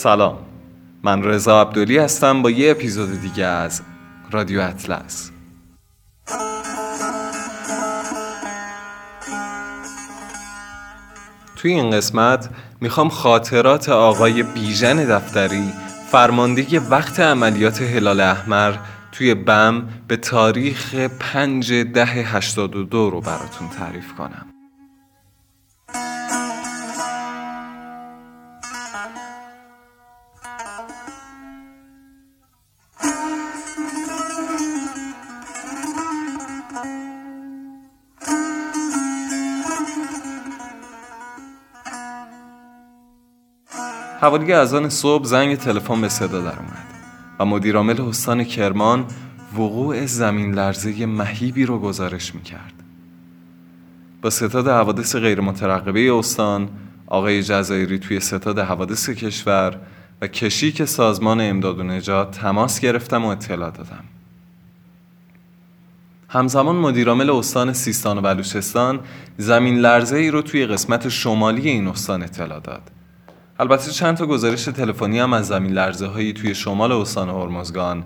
سلام. من رضا عبدالی هستم با یه اپیزود دیگه از رادیو اطلس. توی این قسمت می‌خوام خاطرات آقای بیژن دفتری فرمانده وقت عملیات هلال احمر توی بم به تاریخ 5 ده 82 رو براتون تعریف کنم. حوالی از آن صبح زنگ تلفن به صدا در اومد و مدیرعامل استان کرمان وقوع زمین لرزه مهیبی رو گزارش می‌کرد. با ستاد حوادث غیر مترقبه استان آقای جزایری توی ستاد حوادث کشور و کشیک سازمان امداد و نجات تماس گرفتم و اطلاع دادم. همزمان مدیرعامل استان سیستان و بلوچستان زمین لرزه ای رو توی قسمت شمالی این استان اطلاع داد. البته چند تا گزارش تلفنی هم از زمین لرزه هایی توی شمال استان هرمزگان،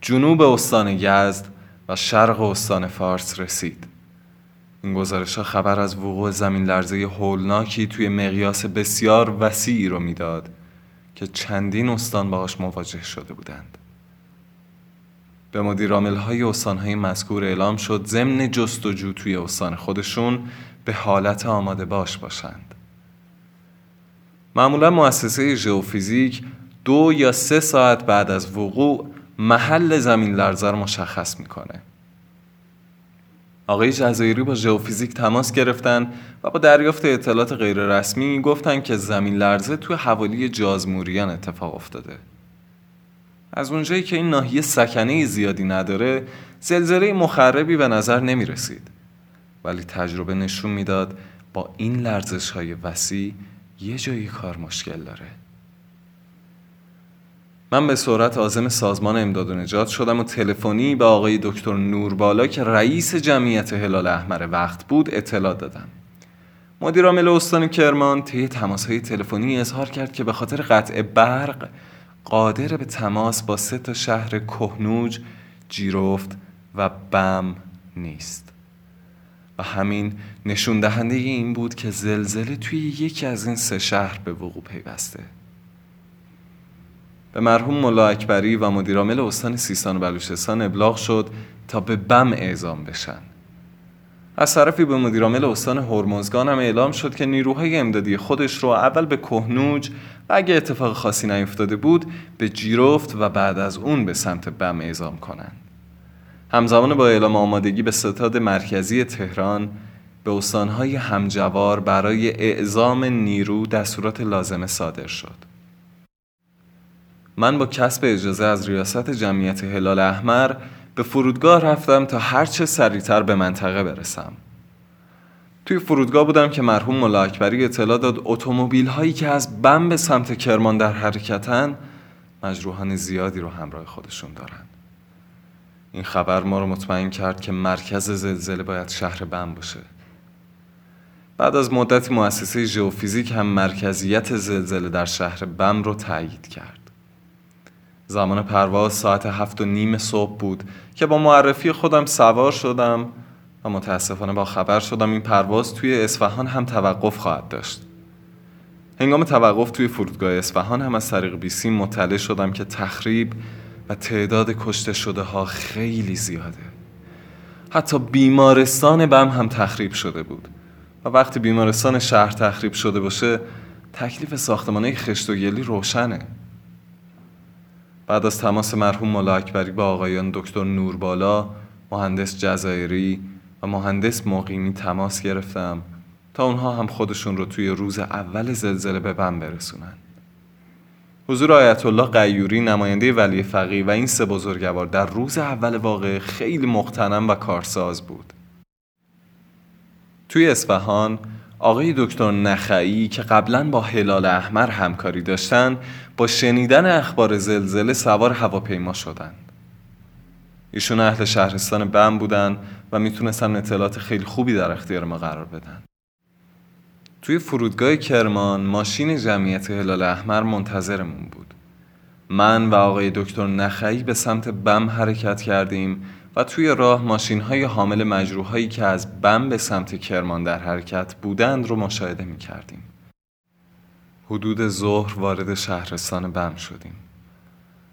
جنوب استان یزد و شرق استان فارس رسید. این گزارش ها خبر از وقوع زمین لرزه هولناکی توی مقیاس بسیار وسیعی رو می‌داد که چندین استان باهاش مواجه شده بودند. به مدیر های استان های مذکور اعلام شد ضمن جستجو توی استان خودشون به حالت آماده باش باشند. معمولا مؤسسه ژئوفیزیک دو یا سه ساعت بعد از وقوع محل زمین لرزه رو مشخص می‌کنه. آقای جزایری با ژئوفیزیک تماس گرفتن و با دریافت اطلاعات غیررسمی گفتن که زمین لرزه توی حوالی جازموریان اتفاق افتاده. از اونجایی که این ناحیه سکنه زیادی نداره زلزله مخربی به نظر نمی رسید ولی تجربه نشون می‌داد با این لرزش های وسیع یه جایی کار مشکل داره من به صورت آزم سازمان امداد و نجات شدم و تلفنی به آقای دکتر نوربالا که رئیس جمعیت هلال احمر وقت بود اطلاع دادم مدیر عامل استان کرمان طی های تلفنی اظهار کرد که به خاطر قطع برق قادر به تماس با سه تا شهر کهنوج، جیرفت و بم نیست. و همین نشون دهنده این بود که زلزله توی یکی از این سه شهر به وقوع پیوسته. به مرحوم ملا اکبری و مدیرعامل استان سیستان و بلوچستان ابلاغ شد تا به بم اعزام بشن. از طرفی به مدیرعامل استان هرمزگان هم اعلام شد که نیروهای امدادی خودش رو اول به کهنوج و اگه اتفاق خاصی نیفتاده بود به جیرفت و بعد از اون به سمت بم اعزام کنند. همزمان با اعلام آمادگی به ستاد مرکزی تهران به استانهای همجوار برای اعزام نیرو دستورات لازمه صادر شد. من با کسب اجازه از ریاست جمعیت هلال احمر به فرودگاه رفتم تا هرچه سریعتر به منطقه برسم. توی فرودگاه بودم که مرحوم ملا اکبری اطلاع داد اتومبیل هایی که از بم به سمت کرمان در حرکتن مجروحان زیادی رو همراه خودشون دارن. این خبر ما رو مطمئن کرد که مرکز زلزله باید شهر بم باشه. بعد از مدتی مؤسسه ژئوفیزیک هم مرکزیت زلزله در شهر بم رو تایید کرد. زمان پرواز ساعت هفت و نیم صبح بود که با معرفی خودم سوار شدم و متاسفانه با خبر شدم این پرواز توی اصفهان هم توقف خواهد داشت. هنگام توقف توی فرودگاه اصفهان هم از طریق بیسی مطلع شدم که تخریب و تعداد کشته شده ها خیلی زیاده. حتی بیمارستان بم هم تخریب شده بود. و وقتی بیمارستان شهر تخریب شده باشه تکلیف ساختمانه خشت و گلی روشنه. بعد از تماس مرحوم مولا اکبری با آقایان دکتر نوربالا مهندس جزایری و مهندس مقیمی تماس گرفتم تا اونها هم خودشون رو توی روز اول زلزله به بم برسونن. حضور آیت الله قیوری نماینده ولی فقی و این سه بزرگوار در روز اول واقع خیلی مختنم و کارساز بود توی اصفهان آقای دکتر نخعی که قبلا با هلال احمر همکاری داشتن با شنیدن اخبار زلزله سوار هواپیما شدند. ایشون اهل شهرستان بم بودن و می‌تونستن اطلاعات خیلی خوبی در اختیار ما قرار بدن. توی فرودگاه کرمان ماشین جمعیت هلال احمر منتظرمون بود. من و آقای دکتر نخعی به سمت بم حرکت کردیم و توی راه ماشین های حامل مجروحایی که از بم به سمت کرمان در حرکت بودند رو مشاهده می کردیم. حدود ظهر وارد شهرستان بم شدیم.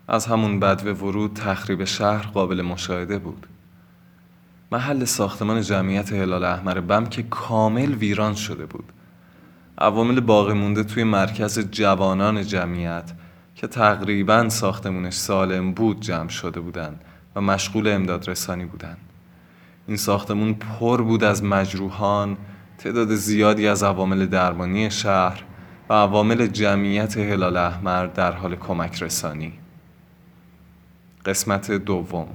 از همون بد ورود تخریب شهر قابل مشاهده بود. محل ساختمان جمعیت هلال احمر بم که کامل ویران شده بود. عوامل باقی مونده توی مرکز جوانان جمعیت که تقریبا ساختمونش سالم بود جمع شده بودند و مشغول امداد رسانی بودند. این ساختمون پر بود از مجروحان، تعداد زیادی از عوامل درمانی شهر و عوامل جمعیت هلال احمر در حال کمک رسانی. قسمت دوم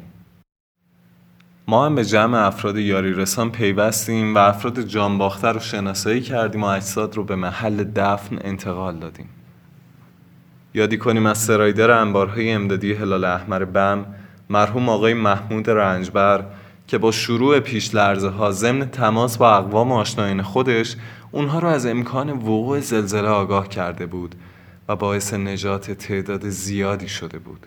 ما هم به جمع افراد یاری رسان پیوستیم و افراد جانباخته رو شناسایی کردیم و اجساد رو به محل دفن انتقال دادیم. یادی کنیم از سرایدر انبارهای امدادی هلال احمر بم مرحوم آقای محمود رنجبر که با شروع پیش لرزه ها ضمن تماس با اقوام آشناین خودش اونها را از امکان وقوع زلزله آگاه کرده بود و باعث نجات تعداد زیادی شده بود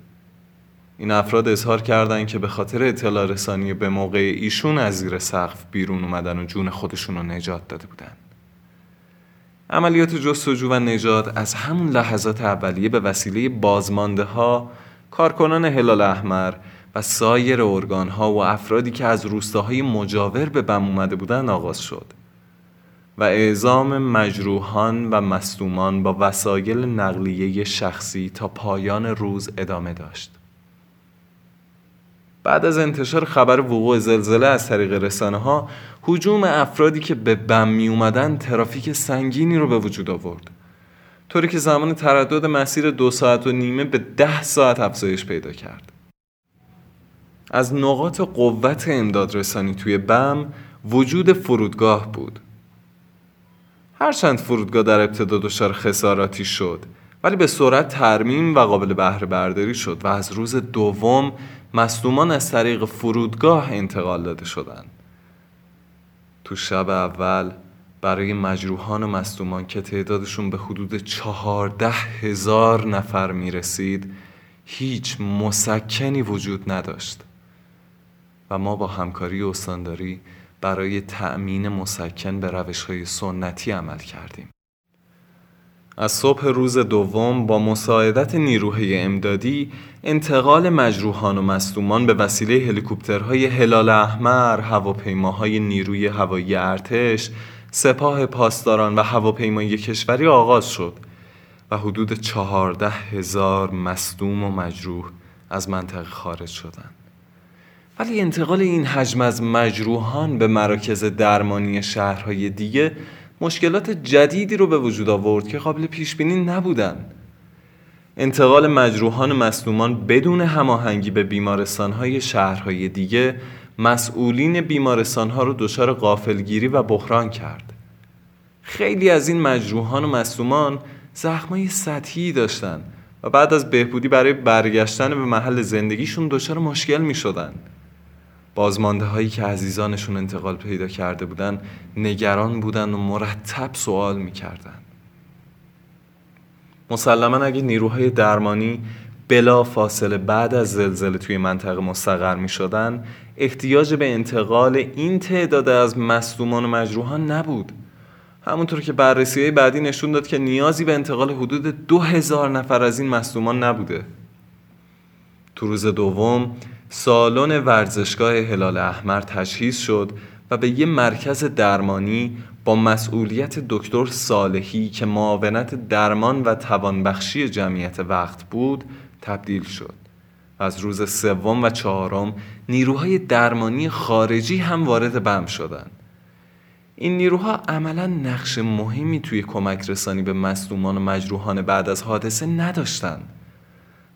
این افراد اظهار کردند که به خاطر اطلاع رسانی به موقع ایشون از زیر سقف بیرون اومدن و جون خودشون رو نجات داده بودن عملیات جستجو و نجات از همون لحظات اولیه به وسیله بازمانده ها کارکنان هلال احمر و سایر ارگان ها و افرادی که از روستاهای مجاور به بم اومده بودند آغاز شد و اعزام مجروحان و مصدومان با وسایل نقلیه شخصی تا پایان روز ادامه داشت. بعد از انتشار خبر وقوع زلزله از طریق رسانه ها حجوم افرادی که به بم می اومدن ترافیک سنگینی رو به وجود آورد. طوری که زمان تردد مسیر دو ساعت و نیمه به ده ساعت افزایش پیدا کرد. از نقاط قوت امداد رسانی توی بم وجود فرودگاه بود. هرچند فرودگاه در ابتدا دچار خساراتی شد ولی به سرعت ترمیم و قابل بهره برداری شد و از روز دوم مصدومان از طریق فرودگاه انتقال داده شدند. تو شب اول برای مجروحان و مصدومان که تعدادشون به حدود چهارده هزار نفر می رسید هیچ مسکنی وجود نداشت. و ما با همکاری استانداری برای تأمین مسکن به روش های سنتی عمل کردیم. از صبح روز دوم با مساعدت نیروهای امدادی انتقال مجروحان و مصدومان به وسیله هلیکوپترهای هلال احمر، هواپیماهای نیروی هوایی ارتش، سپاه پاسداران و هواپیمایی کشوری آغاز شد و حدود چهارده هزار مصدوم و مجروح از منطقه خارج شدند. ولی انتقال این حجم از مجروحان به مراکز درمانی شهرهای دیگه مشکلات جدیدی رو به وجود آورد که قابل پیش بینی نبودن انتقال مجروحان مصدومان بدون هماهنگی به بیمارستانهای شهرهای دیگه مسئولین بیمارستانها رو دچار غافلگیری و بحران کرد خیلی از این مجروحان و مصدومان زخمای سطحی داشتن و بعد از بهبودی برای برگشتن به محل زندگیشون دچار مشکل می شدن. بازمانده هایی که عزیزانشون انتقال پیدا کرده بودن نگران بودن و مرتب سوال می کردن. مسلما اگه نیروهای درمانی بلا فاصله بعد از زلزله توی منطقه مستقر می شدن احتیاج به انتقال این تعداد از مصدومان و مجروحان نبود. همونطور که بررسی های بعدی نشون داد که نیازی به انتقال حدود دو هزار نفر از این مصدومان نبوده. تو روز دوم سالن ورزشگاه هلال احمر تجهیز شد و به یه مرکز درمانی با مسئولیت دکتر صالحی که معاونت درمان و توانبخشی جمعیت وقت بود تبدیل شد از روز سوم و چهارم نیروهای درمانی خارجی هم وارد بم شدند. این نیروها عملا نقش مهمی توی کمک رسانی به مصدومان و مجروحان بعد از حادثه نداشتند.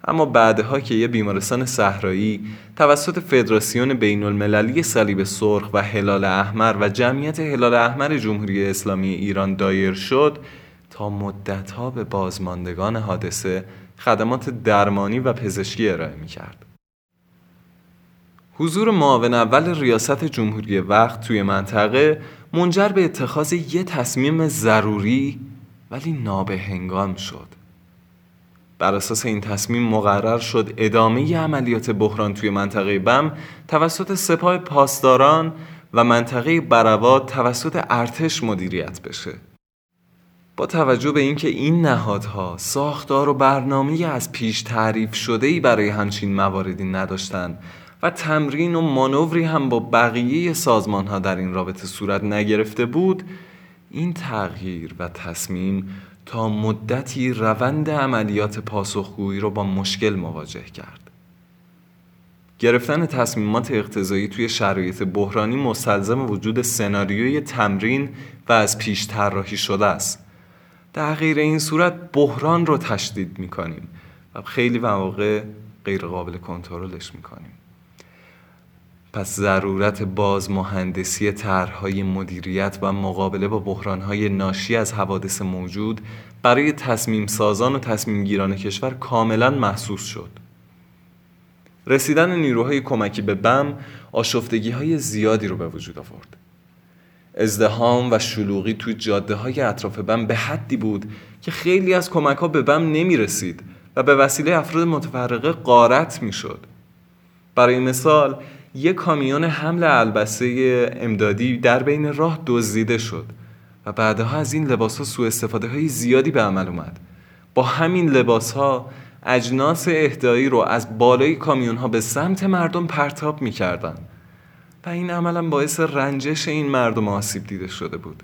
اما بعدها که یه بیمارستان صحرایی توسط فدراسیون بین المللی صلیب سرخ و هلال احمر و جمعیت هلال احمر جمهوری اسلامی ایران دایر شد تا مدتها به بازماندگان حادثه خدمات درمانی و پزشکی ارائه می کرد. حضور معاون اول ریاست جمهوری وقت توی منطقه منجر به اتخاذ یه تصمیم ضروری ولی نابهنگام شد. بر اساس این تصمیم مقرر شد ادامه عملیات بحران توی منطقه بم توسط سپاه پاسداران و منطقه برواد توسط ارتش مدیریت بشه. با توجه به اینکه این نهادها ساختار و برنامه از پیش تعریف شده ای برای همچین مواردی نداشتند و تمرین و مانوری هم با بقیه سازمان ها در این رابطه صورت نگرفته بود این تغییر و تصمیم تا مدتی روند عملیات پاسخگویی را با مشکل مواجه کرد. گرفتن تصمیمات اقتضایی توی شرایط بحرانی مستلزم وجود سناریوی تمرین و از پیش طراحی شده است. در غیر این صورت بحران رو تشدید می‌کنیم و خیلی مواقع غیر قابل کنترلش می‌کنیم. پس ضرورت باز مهندسی طرحهای مدیریت و مقابله با بحرانهای ناشی از حوادث موجود برای تصمیم سازان و تصمیم گیران کشور کاملا محسوس شد. رسیدن نیروهای کمکی به بم آشفتگی های زیادی رو به وجود آورد. ازدهام و شلوغی توی جاده های اطراف بم به حدی بود که خیلی از کمک ها به بم نمی رسید و به وسیله افراد متفرقه قارت می شد. برای مثال یک کامیون حمل البسه امدادی در بین راه دزدیده شد و بعدها از این لباس ها سوء استفاده های زیادی به عمل اومد. با همین لباس ها اجناس اهدایی رو از بالای کامیون ها به سمت مردم پرتاب می‌کردن و این عملا باعث رنجش این مردم آسیب دیده شده بود.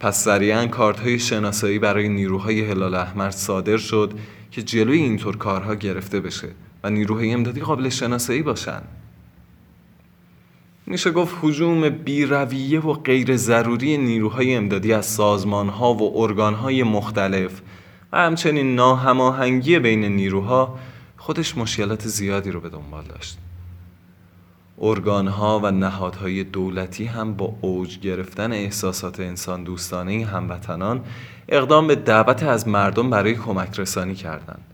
پس سریعا کارت های شناسایی برای نیروهای هلال احمر صادر شد که جلوی اینطور کارها گرفته بشه و نیروهای امدادی قابل شناسایی باشند میشه گفت حجوم بیرویه و غیر ضروری نیروهای امدادی از سازمان ها و ارگان های مختلف و همچنین ناهماهنگی بین نیروها خودش مشکلات زیادی رو به دنبال داشت. ارگان ها و نهادهای دولتی هم با اوج گرفتن احساسات انسان دوستانه هموطنان اقدام به دعوت از مردم برای کمک رسانی کردند.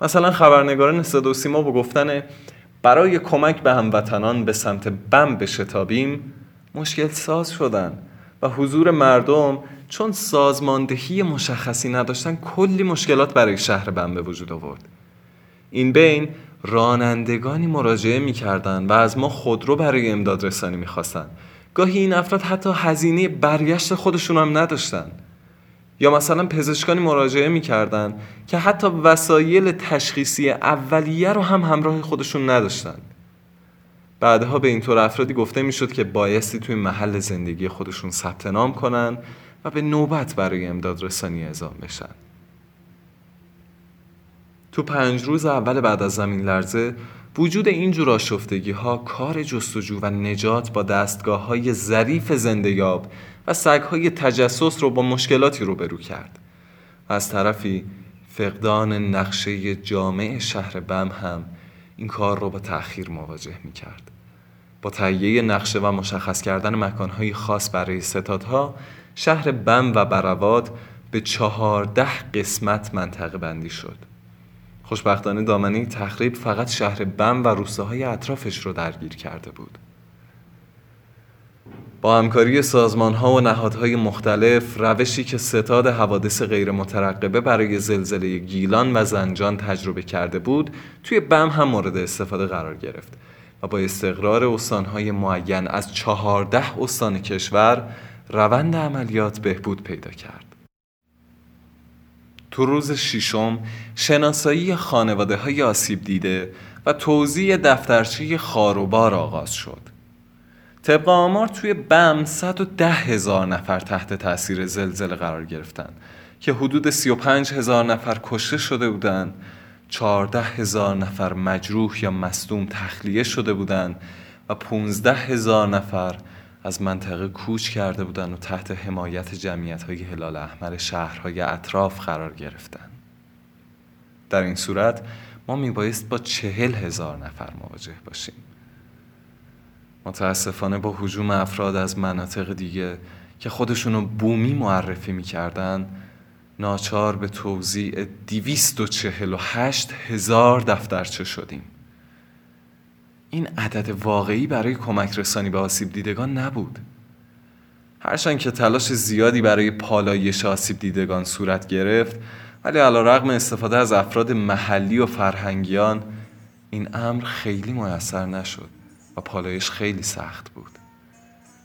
مثلا خبرنگاران صدا و سیما با گفتن برای کمک به هموطنان به سمت بم بشتابیم مشکل ساز شدن و حضور مردم چون سازماندهی مشخصی نداشتن کلی مشکلات برای شهر بم به وجود آورد. این بین رانندگانی مراجعه می‌کردند و از ما خودرو برای امداد رسانی می‌خواستند گاهی این افراد حتی هزینه برگشت خودشون هم نداشتن. یا مثلا پزشکانی مراجعه می‌کردن که حتی وسایل تشخیصی اولیه رو هم همراه خودشون نداشتن. بعدها به اینطور افرادی گفته می‌شد که بایستی توی محل زندگی خودشون ثبت نام کنن و به نوبت برای امداد رسانی اعزام بشن. تو پنج روز اول بعد از زمین لرزه وجود این جور آشفتگی ها کار جستجو و نجات با دستگاه های ظریف زندگیاب و سگهای تجسس رو با مشکلاتی روبرو کرد و از طرفی فقدان نقشه جامع شهر بم هم این کار رو با تأخیر مواجه می کرد. با تهیه نقشه و مشخص کردن مکانهای خاص برای ستادها شهر بم و برواد به چهارده قسمت منطقه بندی شد خوشبختانه دامنه تخریب فقط شهر بم و روستاهای اطرافش رو درگیر کرده بود. با همکاری سازمان ها و نهادهای مختلف روشی که ستاد حوادث غیر مترقبه برای زلزله گیلان و زنجان تجربه کرده بود توی بم هم مورد استفاده قرار گرفت و با استقرار استانهای معین از چهارده استان کشور روند عملیات بهبود پیدا کرد. تو روز ششم شناسایی خانواده های آسیب دیده و توضیح دفترچه خاروبار آغاز شد. طبق آمار توی بم 110 هزار نفر تحت تاثیر زلزله قرار گرفتن که حدود 35 هزار نفر کشته شده بودند چهارده هزار نفر مجروح یا مصدوم تخلیه شده بودند و پونزده هزار نفر از منطقه کوچ کرده بودند و تحت حمایت جمعیت های هلال احمر شهرهای اطراف قرار گرفتند. در این صورت ما میبایست با چهل هزار نفر مواجه باشیم متاسفانه با حجوم افراد از مناطق دیگه که خودشونو بومی معرفی می‌کردن ناچار به توضیع دیویست و چهل و هشت هزار دفترچه شدیم این عدد واقعی برای کمک رسانی به آسیب دیدگان نبود. هرچند که تلاش زیادی برای پالایش آسیب دیدگان صورت گرفت ولی علا رقم استفاده از افراد محلی و فرهنگیان این امر خیلی میسر نشد و پالایش خیلی سخت بود.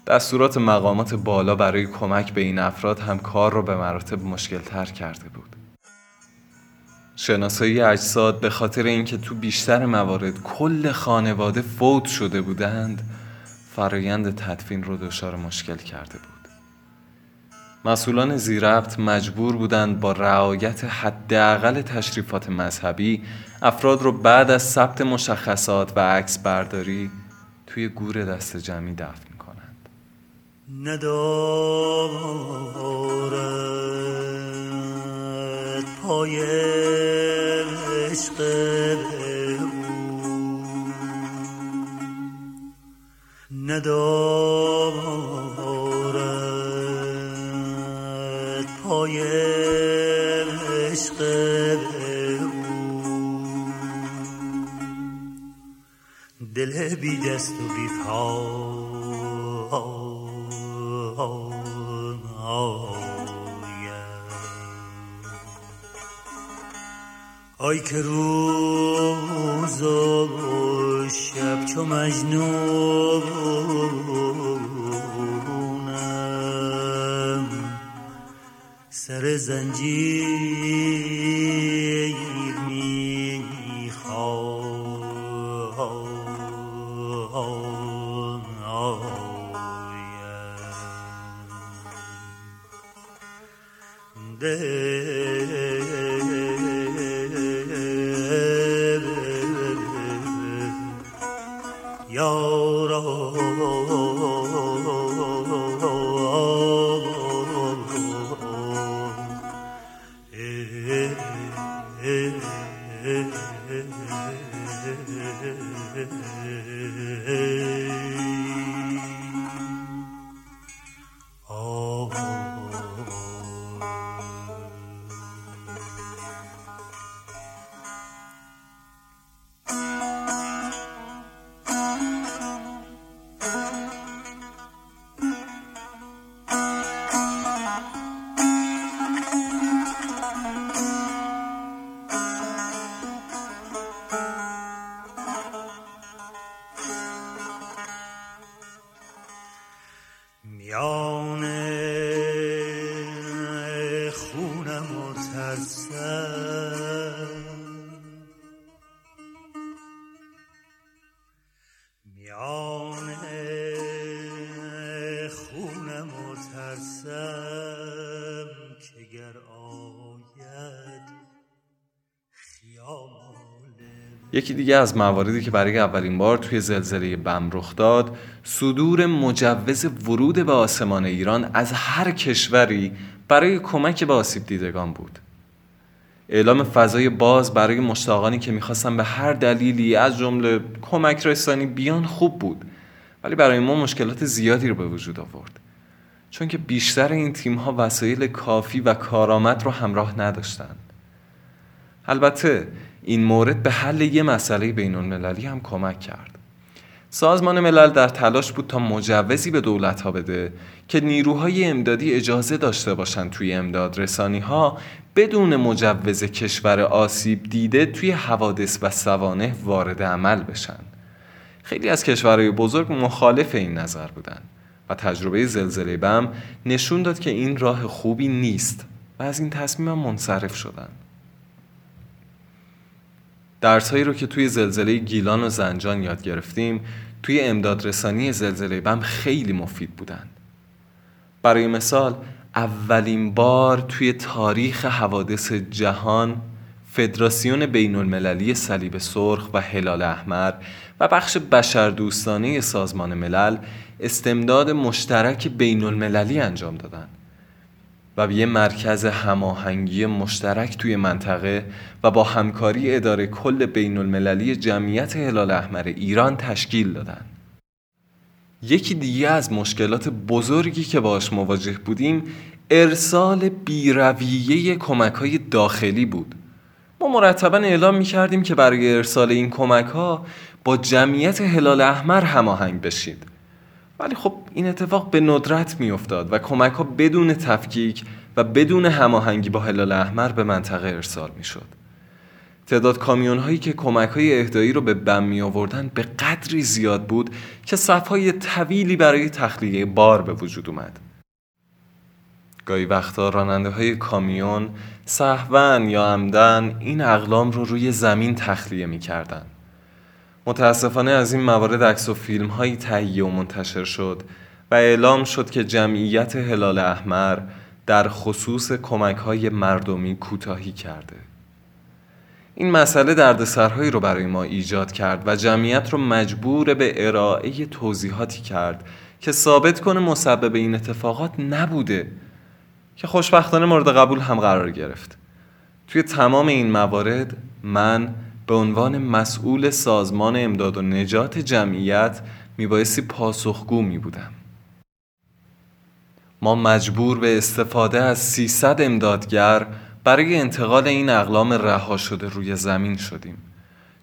دستورات مقامات بالا برای کمک به این افراد هم کار را به مراتب مشکل تر کرده بود. شناسایی اجساد به خاطر اینکه تو بیشتر موارد کل خانواده فوت شده بودند فرایند تدفین رو دچار مشکل کرده بود. مسئولان زیربط مجبور بودند با رعایت حداقل تشریفات مذهبی افراد رو بعد از ثبت مشخصات و عکس برداری توی گور دست جمعی دفن کنند. ندارد پای عشق ندارد پای عشق دل بی دست و بی آی که روز و شب چو مجنونم سر زنجیر یکی دیگه از مواردی که برای اولین بار توی زلزله بم رخ داد صدور مجوز ورود به آسمان ایران از هر کشوری برای کمک به آسیب دیدگان بود. اعلام فضای باز برای مشتاقانی که می‌خواستن به هر دلیلی از جمله کمک رسانی بیان خوب بود ولی برای ما مشکلات زیادی رو به وجود آورد. چون که بیشتر این تیم ها وسایل کافی و کارآمد رو همراه نداشتند. البته این مورد به حل یه مسئله بین المللی هم کمک کرد سازمان ملل در تلاش بود تا مجوزی به دولت ها بده که نیروهای امدادی اجازه داشته باشند توی امداد رسانی ها بدون مجوز کشور آسیب دیده توی حوادث و سوانه وارد عمل بشن خیلی از کشورهای بزرگ مخالف این نظر بودند و تجربه زلزله بم نشون داد که این راه خوبی نیست و از این تصمیم منصرف شدند. درسهایی رو که توی زلزله گیلان و زنجان یاد گرفتیم توی امدادرسانی زلزله بم خیلی مفید بودند. برای مثال اولین بار توی تاریخ حوادث جهان فدراسیون بین المللی صلیب سرخ و هلال احمر و بخش بشردوستانه سازمان ملل استمداد مشترک بین المللی انجام دادند. و به یه مرکز هماهنگی مشترک توی منطقه و با همکاری اداره کل بین المللی جمعیت هلال احمر ایران تشکیل دادن. یکی دیگه از مشکلات بزرگی که باش مواجه بودیم ارسال بیرویه کمک های داخلی بود. ما مرتبا اعلام می کردیم که برای ارسال این کمک ها با جمعیت هلال احمر هماهنگ بشید. ولی خب این اتفاق به ندرت میافتاد و کمک ها بدون تفکیک و بدون هماهنگی با هلال احمر به منطقه ارسال می‌شد. تعداد کامیون هایی که کمک های اهدایی رو به بم می آوردن به قدری زیاد بود که صفهای طویلی برای تخلیه بار به وجود اومد. گاهی وقتا راننده های کامیون صحون یا عمدن این اقلام رو روی زمین تخلیه می کردن. متاسفانه از این موارد عکس و فیلم هایی تهیه و منتشر شد و اعلام شد که جمعیت هلال احمر در خصوص کمک های مردمی کوتاهی کرده. این مسئله دردسرهایی رو برای ما ایجاد کرد و جمعیت رو مجبور به ارائه توضیحاتی کرد که ثابت کنه مسبب این اتفاقات نبوده که خوشبختانه مورد قبول هم قرار گرفت. توی تمام این موارد من به عنوان مسئول سازمان امداد و نجات جمعیت میبایستی پاسخگو می بودم ما مجبور به استفاده از 300 امدادگر برای انتقال این اقلام رها شده روی زمین شدیم.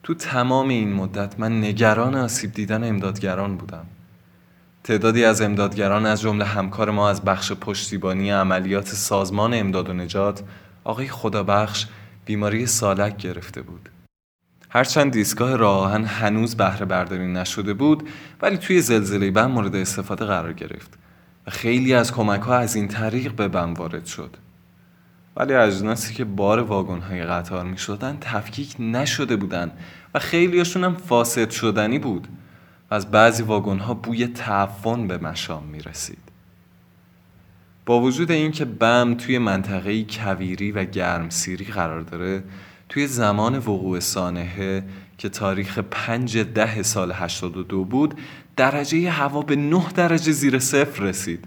تو تمام این مدت من نگران آسیب دیدن امدادگران بودم. تعدادی از امدادگران از جمله همکار ما از بخش پشتیبانی عملیات سازمان امداد و نجات آقای خدابخش بیماری سالک گرفته بود. هرچند دیسگاه راهن هنوز بهره برداری نشده بود ولی توی زلزله بم مورد استفاده قرار گرفت و خیلی از کمک ها از این طریق به بم وارد شد. ولی اجناسی که بار واگن های قطار می شدن تفکیک نشده بودند و خیلیاشون هم فاسد شدنی بود و از بعضی واگن ها بوی تعفن به مشام می رسید با وجود اینکه بم توی منطقه کویری و گرمسیری قرار داره توی زمان وقوع سانحه که تاریخ پنج ده سال 82 بود درجه هوا به 9 درجه زیر صفر رسید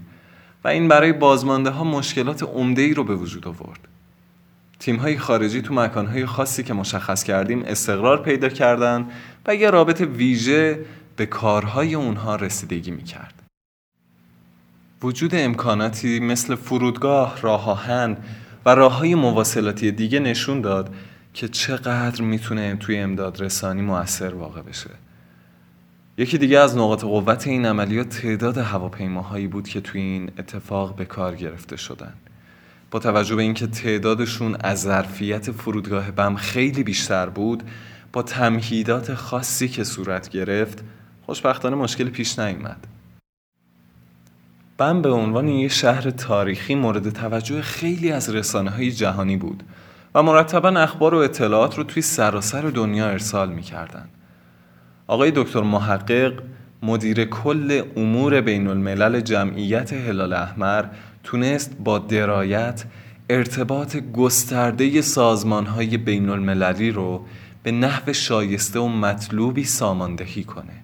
و این برای بازمانده ها مشکلات عمده ای رو به وجود آورد. تیم های خارجی تو مکان های خاصی که مشخص کردیم استقرار پیدا کردند و یه رابط ویژه به کارهای اونها رسیدگی می‌کرد. وجود امکاناتی مثل فرودگاه، راه آهن و راه های مواصلاتی دیگه نشون داد که چقدر می‌تونه توی امداد رسانی موثر واقع بشه. یکی دیگه از نقاط قوت این عملیات تعداد هواپیماهایی بود که توی این اتفاق به کار گرفته شدن. با توجه به اینکه تعدادشون از ظرفیت فرودگاه بم خیلی بیشتر بود با تمهیدات خاصی که صورت گرفت خوشبختانه مشکل پیش نیامد بم به عنوان یه شهر تاریخی مورد توجه خیلی از رسانه های جهانی بود. و مرتبا اخبار و اطلاعات رو توی سراسر دنیا ارسال می‌کردن. آقای دکتر محقق مدیر کل امور بین الملل جمعیت هلال احمر تونست با درایت ارتباط گسترده سازمان های بین المللی رو به نحو شایسته و مطلوبی ساماندهی کنه.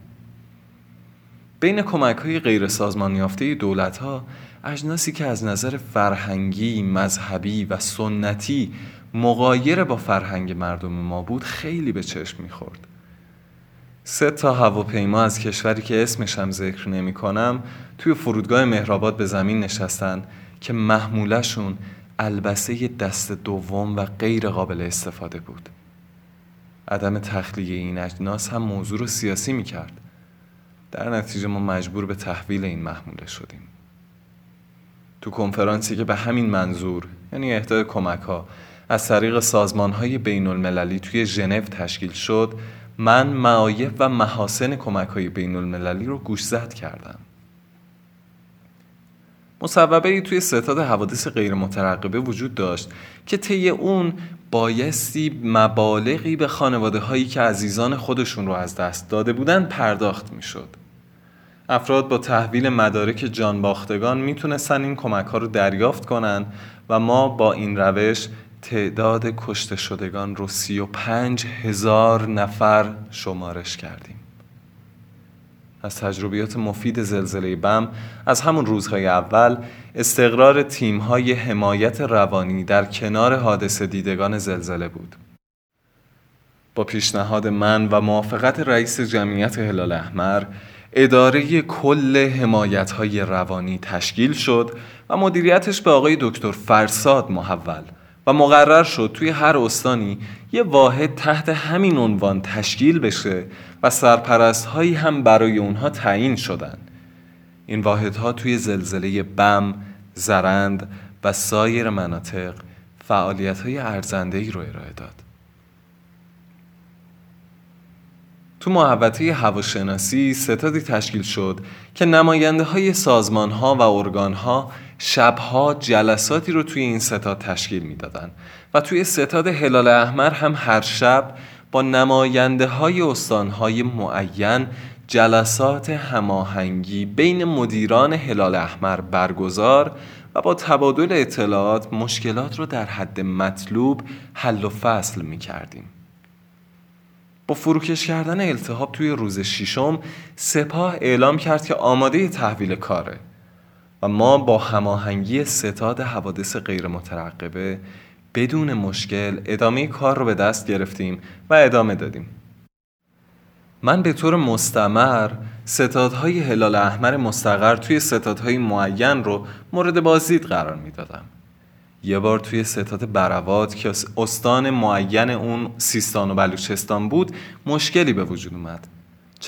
بین کمک های غیر سازمان یافته دولت ها اجناسی که از نظر فرهنگی، مذهبی و سنتی مقایر با فرهنگ مردم ما بود خیلی به چشم می‌خورد. سه تا هواپیما از کشوری که اسمش هم ذکر نمی کنم توی فرودگاه مهرآباد به زمین نشستن که محمولشون البسه دست دوم و غیر قابل استفاده بود. عدم تخلیه این اجناس هم موضوع رو سیاسی می کرد در نتیجه ما مجبور به تحویل این محموله شدیم. تو کنفرانسی که به همین منظور یعنی اهدای کمک ها از طریق سازمان های بین المللی توی ژنو تشکیل شد من معایب و محاسن کمک های بین المللی رو گوشزد کردم مصوبه ای توی ستاد حوادث غیر مترقبه وجود داشت که طی اون بایستی مبالغی به خانواده هایی که عزیزان خودشون رو از دست داده بودن پرداخت می‌شد. افراد با تحویل مدارک جانباختگان می‌تونستن این کمک ها رو دریافت کنن و ما با این روش تعداد کشته شدگان رو سی و پنج هزار نفر شمارش کردیم. از تجربیات مفید زلزله بم از همون روزهای اول استقرار تیمهای حمایت روانی در کنار حادثه دیدگان زلزله بود. با پیشنهاد من و موافقت رئیس جمعیت هلال احمر اداره کل حمایت روانی تشکیل شد و مدیریتش به آقای دکتر فرساد محول. و مقرر شد توی هر استانی یه واحد تحت همین عنوان تشکیل بشه و سرپرست هایی هم برای اونها تعیین شدن. این واحدها توی زلزله بم، زرند و سایر مناطق فعالیت های ارزنده ای رو ارائه داد. تو محوطه هواشناسی ستادی تشکیل شد که نماینده های سازمان ها و ارگان ها شبها جلساتی رو توی این ستاد تشکیل می‌دادن و توی ستاد هلال احمر هم هر شب با نماینده های استان های معین جلسات هماهنگی بین مدیران هلال احمر برگزار و با تبادل اطلاعات مشکلات رو در حد مطلوب حل و فصل می کردیم. با فروکش کردن التهاب توی روز ششم سپاه اعلام کرد که آماده تحویل کاره و ما با هماهنگی ستاد حوادث غیر مترقبه بدون مشکل ادامه کار رو به دست گرفتیم و ادامه دادیم. من به طور مستمر ستادهای هلال احمر مستقر توی ستادهای معین رو مورد بازدید قرار می‌دادم. یه بار توی ستاد برواد که استان معین اون سیستان و بلوچستان بود مشکلی به وجود اومد.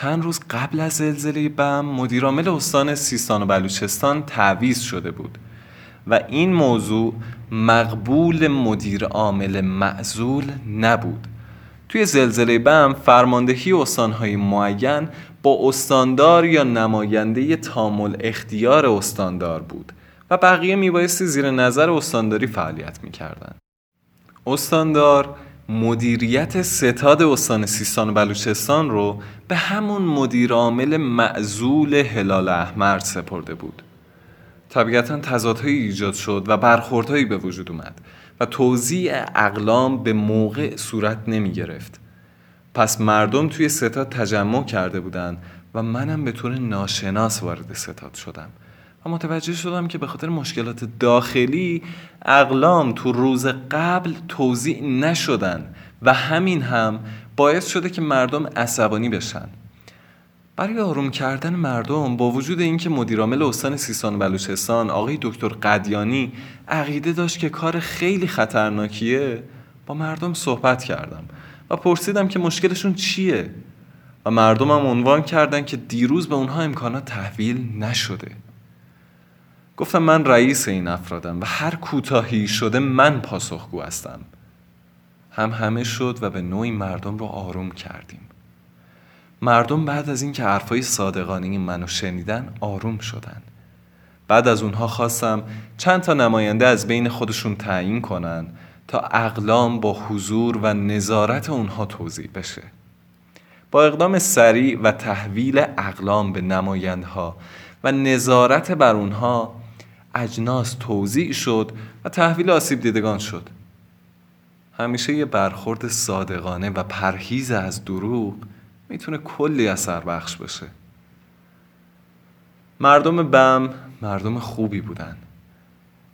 چند روز قبل از زلزله بم مدیرعامل استان سیستان و بلوچستان تعویض شده بود و این موضوع مقبول مدیر عامل معزول نبود. توی زلزله بم فرماندهی استانهای معین با استاندار یا نماینده تامل اختیار استاندار بود و بقیه میبایستی زیر نظر استانداری فعالیت می‌کردن. استاندار مدیریت ستاد استان سیستان و بلوچستان رو به همون مدیر عامل معزول هلال احمر سپرده بود. طبیعتا تضادهایی ایجاد شد و برخوردهایی به وجود اومد و توزیع اقلام به موقع صورت نمی گرفت. پس مردم توی ستاد تجمع کرده بودند و منم به طور ناشناس وارد ستاد شدم. و متوجه شدم که به خاطر مشکلات داخلی اقلام تو روز قبل توضیع نشدن و همین هم باعث شده که مردم عصبانی بشن. برای آروم کردن مردم با وجود اینکه مدیرعامل استان سیستان و بلوچستان آقای دکتر قدیانی عقیده داشت که کار خیلی خطرناکیه با مردم صحبت کردم و پرسیدم که مشکلشون چیه؟ و مردمم عنوان کردن که دیروز به اونها امکانات تحویل نشده. گفتم من رئیس این افرادم و هر کوتاهی شده من پاسخگو هستم. هم همه شد و به نوعی مردم رو آروم کردیم. مردم بعد از اینکه حرفای صادقانه منو شنیدن آروم شدن. بعد از اونها خواستم چند تا نماینده از بین خودشون تعیین کنن تا اقلام با حضور و نظارت اونها توضیح بشه. با اقدام سریع و تحویل اقلام به نمایندها و نظارت بر اونها اجناس توضیح شد و تحویل آسیب دیدگان شد. همیشه یه برخورد صادقانه و پرهیز از دروغ می‌تونه کلی اثر بخش بشه. مردم بم مردم خوبی بودن.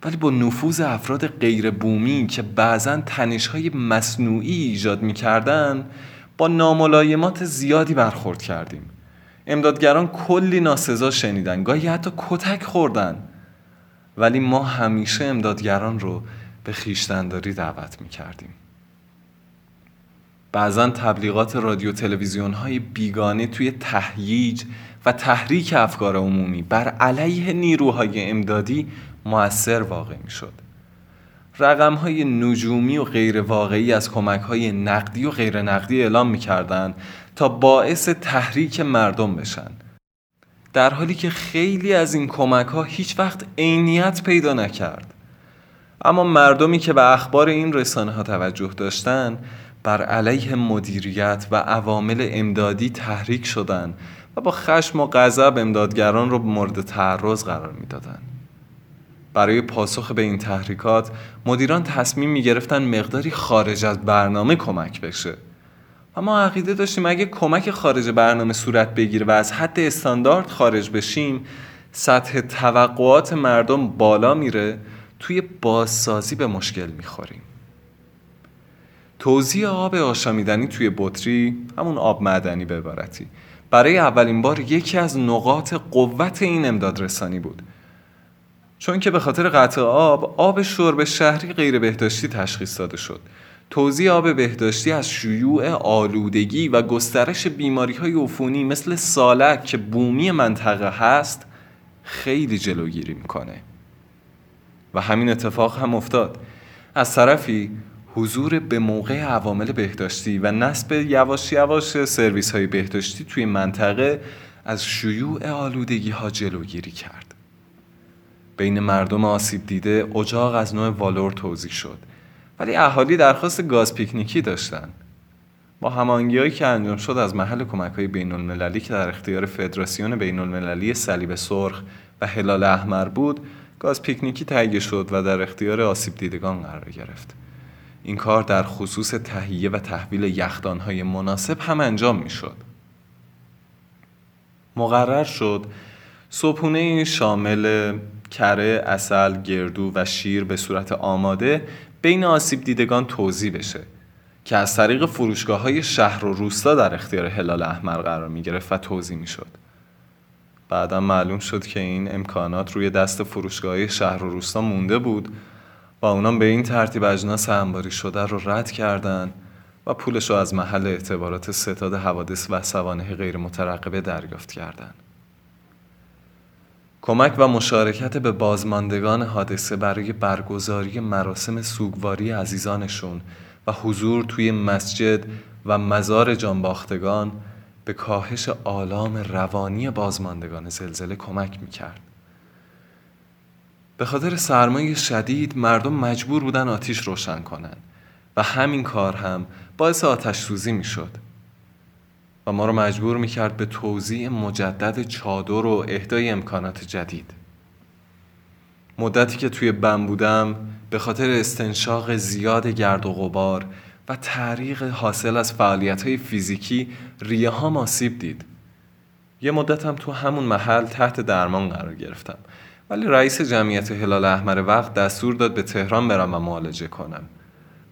ولی با نفوذ افراد غیر بومی که بعضا تنش های مصنوعی ایجاد می‌کردن با ناملایمات زیادی برخورد کردیم. امدادگران کلی ناسزا شنیدن گاهی حتی کتک خوردن. ولی ما همیشه امدادگران رو به خیشتنداری دعوت می کردیم بعضا تبلیغات رادیو تلویزیون های بیگانه توی تهییج و تحریک افکار عمومی بر علیه نیروهای امدادی موثر واقع می شد رقم های نجومی و غیر واقعی از کمک های نقدی و غیر نقدی اعلام می کردن تا باعث تحریک مردم بشن. در حالی که خیلی از این کمک ها هیچ وقت عینیت پیدا نکرد. اما مردمی که به اخبار این رسانه ها توجه داشتند بر علیه مدیریت و عوامل امدادی تحریک شدند و با خشم و غضب امدادگران را مورد تعرض قرار می‌دادند برای پاسخ به این تحریکات مدیران تصمیم می گرفتن مقداری خارج از برنامه کمک بشه. و ما عقیده داشتیم اگه کمک خارج برنامه صورت بگیره و از حد استاندارد خارج بشیم سطح توقعات مردم بالا میره توی بازسازی به مشکل می‌خوریم. توزیع آب آشامیدنی توی بطری همون آب معدنی به عبارتی. برای اولین بار یکی از نقاط قوت این امدادرسانی بود. چون که به خاطر قطع آب آب شرب شهری غیر بهداشتی تشخیص داده شد. توزیع آب بهداشتی از شیوع آلودگی و گسترش بیماری های عفونی مثل سالک که بومی منطقه هست خیلی جلوگیری می‌کنه. و همین اتفاق هم افتاد. از طرفی حضور به موقع عوامل بهداشتی و نصب یواش یواش سرویس های بهداشتی توی منطقه از شیوع آلودگی ها جلوگیری کرد. بین مردم آسیب دیده اجاق از نوع والور توضیح شد. ولی اهالی درخواست گاز پیکنیکی داشتن با همانگی که انجام شد از محل کمک های بین المللی که در اختیار فدراسیون بین المللی صلیب سرخ و هلال احمر بود گاز پیکنیکی تهیه شد و در اختیار آسیب دیدگان قرار گرفت این کار در خصوص تهیه و تحویل های مناسب هم انجام می شد. مقرر شد صبحونه شامل کره، اصل، گردو و شیر به صورت آماده بین آسیب دیدگان توضیح بشه که از طریق فروشگاه های شهر و روستا در اختیار هلال احمر قرار می گرفت و توضیح می شد. بعدا معلوم شد که این امکانات روی دست فروشگاه شهر و روستا مونده بود و اونام به این ترتیب اجناس انباری شده رو رد کردن و پولش رو از محل اعتبارات ستاد حوادث و سوانه غیر مترقبه دریافت کردند. کمک و مشارکت به بازماندگان حادثه برای برگزاری مراسم سوگواری عزیزانشون و حضور توی مسجد و مزار جانباختگان به کاهش آلام روانی بازماندگان زلزله کمک می‌کرد. به خاطر سرمایه شدید مردم مجبور بودن آتیش روشن کنند و همین کار هم باعث آتش سوزی می‌شد و ما رو مجبور می‌کرد به توضیح مجدد چادر و اهدای امکانات جدید. مدتی که توی بم بودم به خاطر استنشاق زیاد گرد و غبار و تعریق حاصل از فعالیت های فیزیکی ریه ها آسیب دید. یه مدتم تو همون محل تحت درمان قرار گرفتم. ولی رئیس جمعیت هلال احمر وقت دستور داد به تهران برم و معالجه کنم.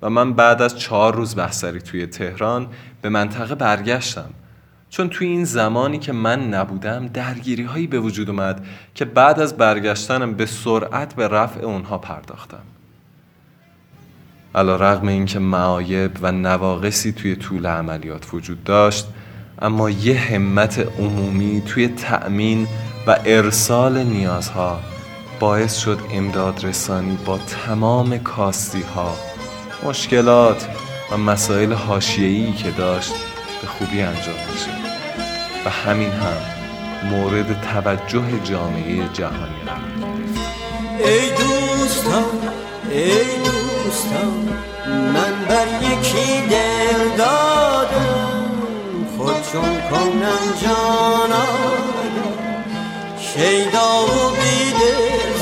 و من بعد از چهار روز بحثری توی تهران به منطقه برگشتم. چون توی این زمانی که من نبودم درگیری هایی به وجود اومد که بعد از برگشتنم به سرعت به رفع اونها پرداختم. علا رغم اینکه معایب و نواقصی توی طول عملیات وجود داشت اما یه همت عمومی توی تأمین و ارسال نیازها باعث شد امداد رسانی با تمام کاستی ها مشکلات و مسائل حاشیه‌ای که داشت به خوبی انجام بشه و همین هم مورد توجه جامعه جهانی قرار گرفت. ای دوستان ای دوستان من بر یکی دل دادم خود چون کنم جانا شیدا و بیدل